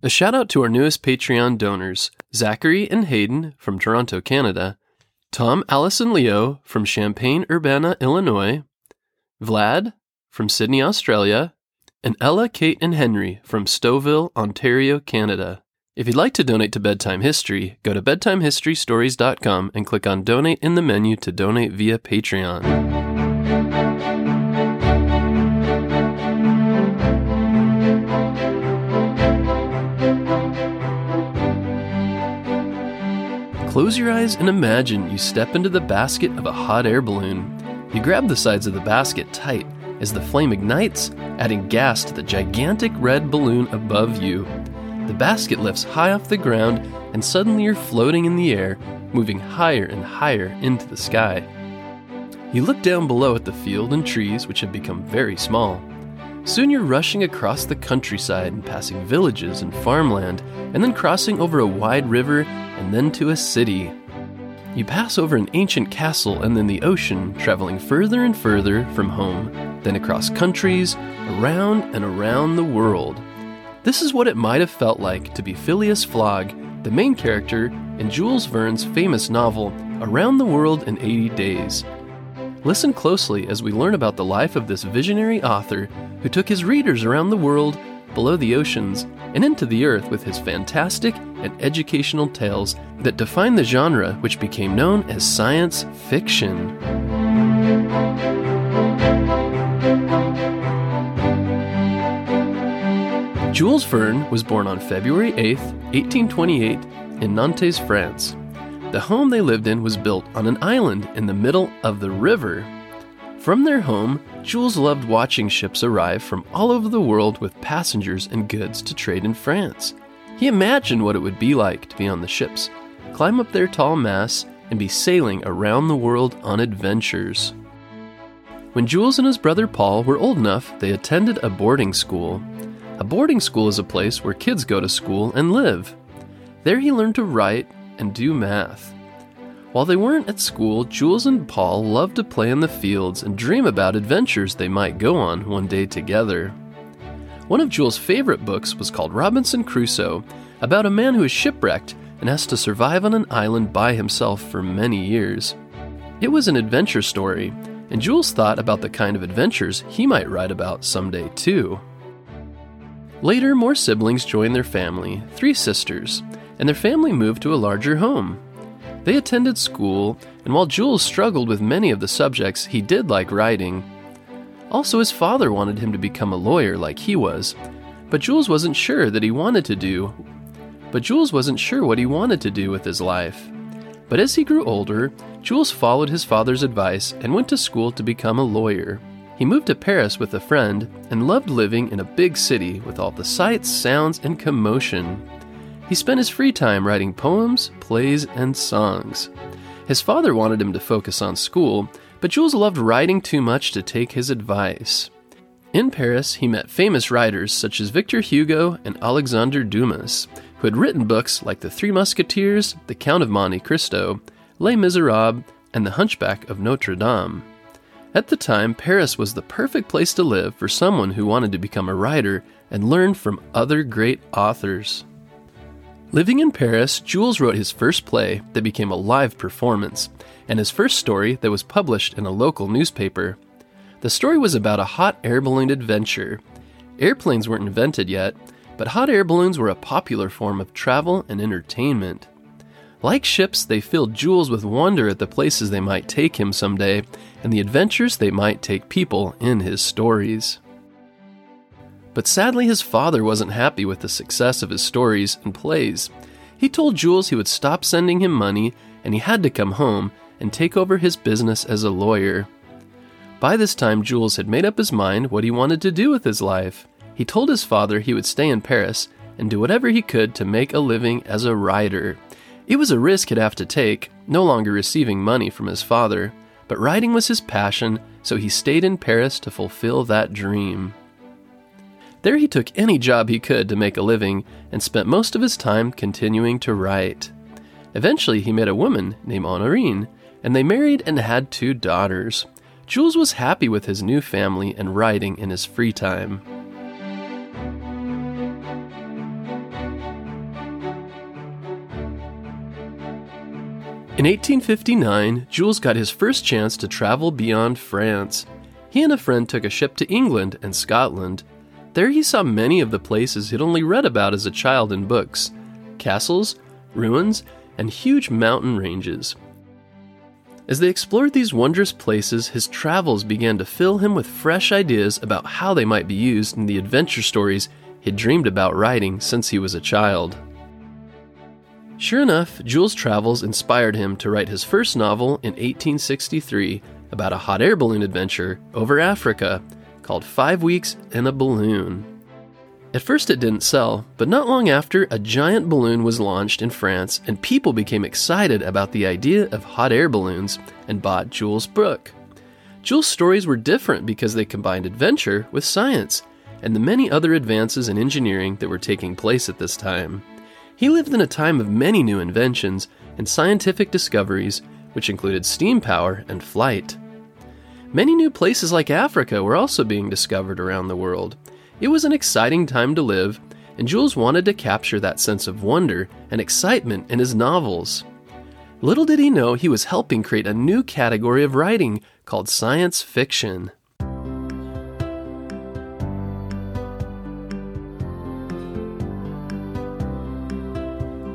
A shout out to our newest Patreon donors Zachary and Hayden from Toronto, Canada, Tom Allison Leo from Champaign Urbana, Illinois, Vlad from Sydney, Australia, and Ella, Kate, and Henry from Stouffville, Ontario, Canada. If you'd like to donate to Bedtime History, go to bedtimehistorystories.com and click on Donate in the menu to donate via Patreon. Close your eyes and imagine you step into the basket of a hot air balloon. You grab the sides of the basket tight as the flame ignites, adding gas to the gigantic red balloon above you. The basket lifts high off the ground, and suddenly you're floating in the air, moving higher and higher into the sky. You look down below at the field and trees, which have become very small. Soon you're rushing across the countryside and passing villages and farmland, and then crossing over a wide river and then to a city. You pass over an ancient castle and then the ocean, traveling further and further from home, then across countries, around and around the world. This is what it might have felt like to be Phileas Fogg, the main character in Jules Verne's famous novel, Around the World in 80 Days. Listen closely as we learn about the life of this visionary author who took his readers around the world, below the oceans, and into the earth with his fantastic and educational tales that define the genre which became known as science fiction. Jules Verne was born on February 8, 1828, in Nantes, France. The home they lived in was built on an island in the middle of the river. From their home, Jules loved watching ships arrive from all over the world with passengers and goods to trade in France. He imagined what it would be like to be on the ships, climb up their tall masts, and be sailing around the world on adventures. When Jules and his brother Paul were old enough, they attended a boarding school. A boarding school is a place where kids go to school and live. There he learned to write and do math. While they weren't at school, Jules and Paul loved to play in the fields and dream about adventures they might go on one day together. One of Jules' favorite books was called Robinson Crusoe, about a man who is shipwrecked and has to survive on an island by himself for many years. It was an adventure story, and Jules thought about the kind of adventures he might write about someday too. Later, more siblings joined their family, three sisters, and their family moved to a larger home. They attended school, and while Jules struggled with many of the subjects, he did like writing. Also, his father wanted him to become a lawyer like he was, but Jules wasn't sure that he wanted to do. But Jules wasn't sure what he wanted to do with his life. But as he grew older, Jules followed his father's advice and went to school to become a lawyer. He moved to Paris with a friend and loved living in a big city with all the sights, sounds, and commotion. He spent his free time writing poems, plays, and songs. His father wanted him to focus on school, but Jules loved writing too much to take his advice. In Paris, he met famous writers such as Victor Hugo and Alexandre Dumas, who had written books like The Three Musketeers, The Count of Monte Cristo, Les Miserables, and The Hunchback of Notre Dame. At the time, Paris was the perfect place to live for someone who wanted to become a writer and learn from other great authors. Living in Paris, Jules wrote his first play that became a live performance, and his first story that was published in a local newspaper. The story was about a hot air balloon adventure. Airplanes weren't invented yet, but hot air balloons were a popular form of travel and entertainment. Like ships, they filled Jules with wonder at the places they might take him someday and the adventures they might take people in his stories. But sadly, his father wasn't happy with the success of his stories and plays. He told Jules he would stop sending him money and he had to come home and take over his business as a lawyer. By this time, Jules had made up his mind what he wanted to do with his life. He told his father he would stay in Paris and do whatever he could to make a living as a writer. It was a risk he'd have to take, no longer receiving money from his father, but writing was his passion, so he stayed in Paris to fulfill that dream. There he took any job he could to make a living and spent most of his time continuing to write. Eventually, he met a woman named Honorine, and they married and had two daughters. Jules was happy with his new family and writing in his free time. In 1859, Jules got his first chance to travel beyond France. He and a friend took a ship to England and Scotland there he saw many of the places he'd only read about as a child in books castles, ruins, and huge mountain ranges. As they explored these wondrous places, his travels began to fill him with fresh ideas about how they might be used in the adventure stories he'd dreamed about writing since he was a child. Sure enough, Jules' travels inspired him to write his first novel in 1863 about a hot air balloon adventure over Africa called Five Weeks in a Balloon. At first, it didn't sell, but not long after, a giant balloon was launched in France, and people became excited about the idea of hot air balloons and bought Jules' book. Jules' stories were different because they combined adventure with science and the many other advances in engineering that were taking place at this time. He lived in a time of many new inventions and scientific discoveries, which included steam power and flight. Many new places like Africa were also being discovered around the world. It was an exciting time to live, and Jules wanted to capture that sense of wonder and excitement in his novels. Little did he know he was helping create a new category of writing called science fiction.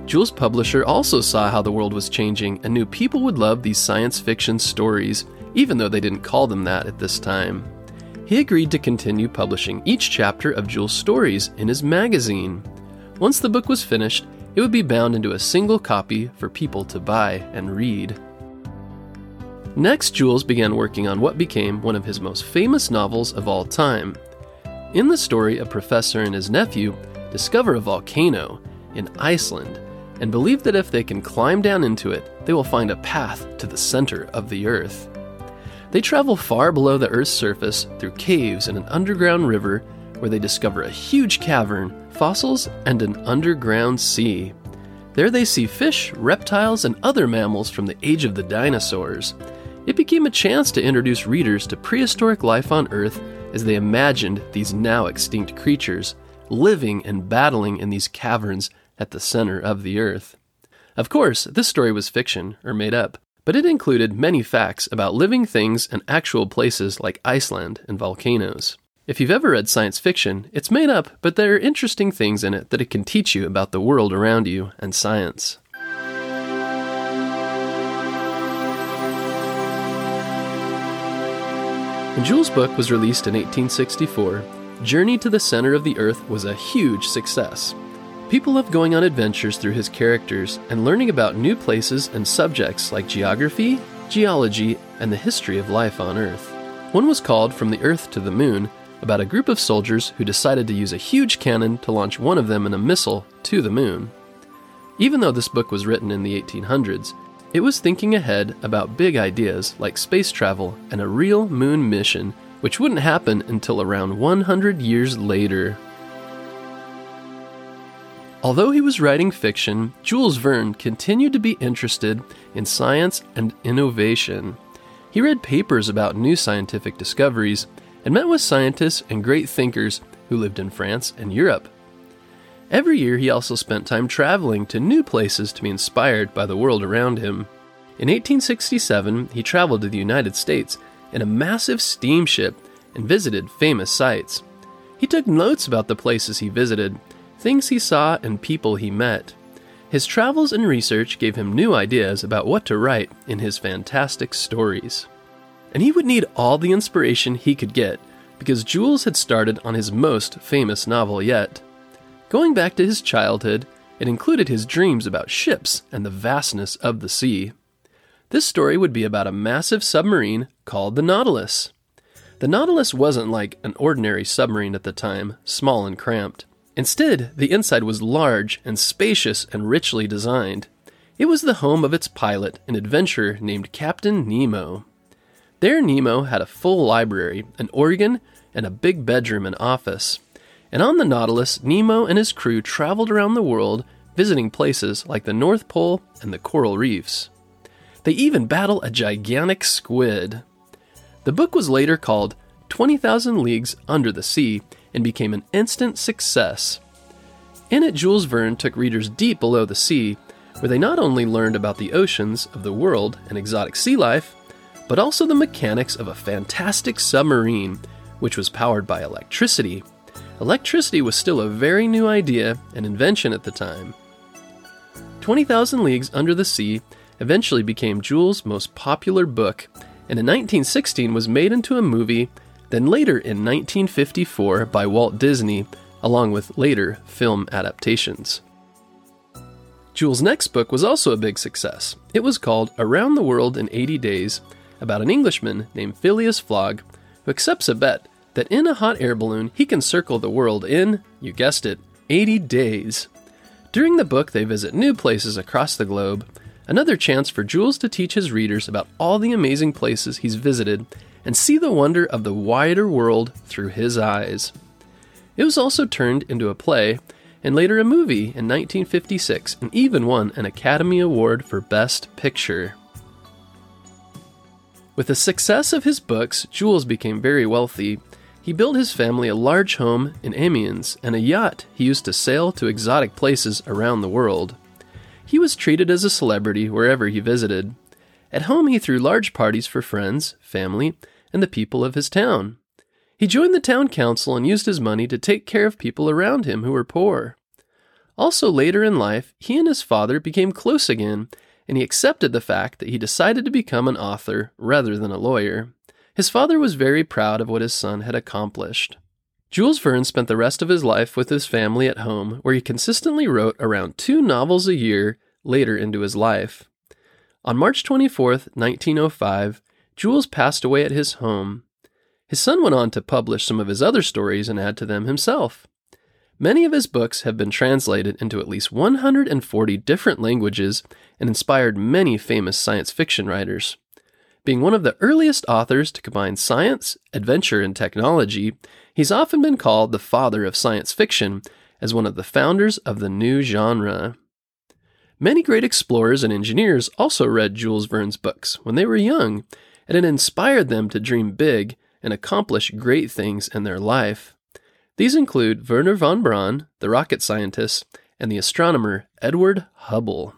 Jules' publisher also saw how the world was changing and knew people would love these science fiction stories, even though they didn't call them that at this time. He agreed to continue publishing each chapter of Jules' stories in his magazine. Once the book was finished, it would be bound into a single copy for people to buy and read. Next, Jules began working on what became one of his most famous novels of all time. In the story, a professor and his nephew discover a volcano in Iceland and believe that if they can climb down into it, they will find a path to the center of the Earth. They travel far below the Earth's surface through caves and an underground river where they discover a huge cavern, fossils, and an underground sea. There they see fish, reptiles, and other mammals from the age of the dinosaurs. It became a chance to introduce readers to prehistoric life on Earth as they imagined these now extinct creatures living and battling in these caverns at the center of the Earth. Of course, this story was fiction, or made up, but it included many facts about living things and actual places like Iceland and volcanoes. If you've ever read science fiction, it's made up, but there are interesting things in it that it can teach you about the world around you and science. When Jules' book was released in 1864, Journey to the Center of the Earth was a huge success. People love going on adventures through his characters and learning about new places and subjects like geography, geology, and the history of life on Earth. One was called From the Earth to the Moon about a group of soldiers who decided to use a huge cannon to launch one of them in a missile to the moon. Even though this book was written in the 1800s, it was thinking ahead about big ideas like space travel and a real moon mission, which wouldn't happen until around 100 years later. Although he was writing fiction, Jules Verne continued to be interested in science and innovation. He read papers about new scientific discoveries and met with scientists and great thinkers who lived in France and Europe. Every year, he also spent time traveling to new places to be inspired by the world around him. In 1867, he traveled to the United States in a massive steamship and visited famous sites. He took notes about the places he visited things he saw, and people he met. His travels and research gave him new ideas about what to write in his fantastic stories. And he would need all the inspiration he could get because Jules had started on his most famous novel yet. Going back to his childhood, it included his dreams about ships and the vastness of the sea. This story would be about a massive submarine called the Nautilus. The Nautilus wasn't like an ordinary submarine at the time, small and cramped. Instead, the inside was large and spacious and richly designed. It was the home of its pilot, an adventurer named Captain Nemo. There, Nemo had a full library, an organ, and a big bedroom and office. And on the Nautilus, Nemo and his crew traveled around the world, visiting places like the North Pole and the coral reefs. They even battle a gigantic squid. The book was later called 20,000 Leagues Under the Sea and became an instant success. In it, Jules Verne took readers deep below the sea, where they not only learned about the oceans of the world and exotic sea life, but also the mechanics of a fantastic submarine, which was powered by electricity. Electricity was still a very new idea and invention at the time. 20,000 Leagues Under the Sea eventually became Jules' most popular book, and in 1916 was made into a movie, then later in 1954 by Walt Disney, along with later film adaptations. Jules' next book was also a big success. It was called Around the World in 80 Days, about an Englishman named Phileas Fogg who accepts a bet that in a hot air balloon he can circle the world in, you guessed it, 80 days. During the book, they visit new places across the globe, another chance for Jules to teach his readers about all the amazing places he's visited and see the wonder of the wider world through his eyes. It was also turned into a play and later a movie in 1956 and even won an Academy Award for Best Picture. With the success of his books, Jules became very wealthy. He built his family a large home in Amiens and a yacht he used to sail to exotic places around the world. He was treated as a celebrity wherever he visited. At home, he threw large parties for friends, family, and the people of his town. He joined the town council and used his money to take care of people around him who were poor. Also, later in life, he and his father became close again, and he accepted the fact that he decided to become an author rather than a lawyer. His father was very proud of what his son had accomplished. Jules Verne spent the rest of his life with his family at home, where he consistently wrote around two novels a year later into his life. On March 24, 1905, Jules passed away at his home. His son went on to publish some of his other stories and add to them himself. Many of his books have been translated into at least 140 different languages and inspired many famous science fiction writers. Being one of the earliest authors to combine science, adventure, and technology, he's often been called the father of science fiction as one of the founders of the new genre. Many great explorers and engineers also read Jules Verne's books when they were young, and it inspired them to dream big and accomplish great things in their life. These include Wernher von Braun, the rocket scientist, and the astronomer Edward Hubble.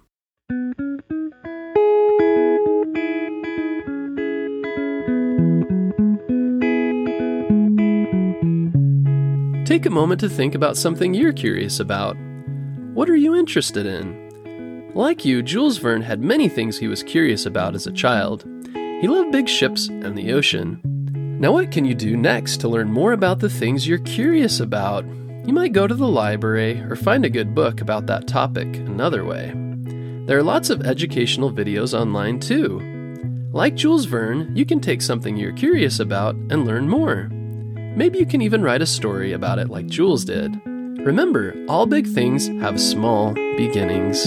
Take a moment to think about something you're curious about. What are you interested in? Like you, Jules Verne had many things he was curious about as a child. He loved big ships and the ocean. Now, what can you do next to learn more about the things you're curious about? You might go to the library or find a good book about that topic another way. There are lots of educational videos online too. Like Jules Verne, you can take something you're curious about and learn more. Maybe you can even write a story about it like Jules did. Remember, all big things have small beginnings.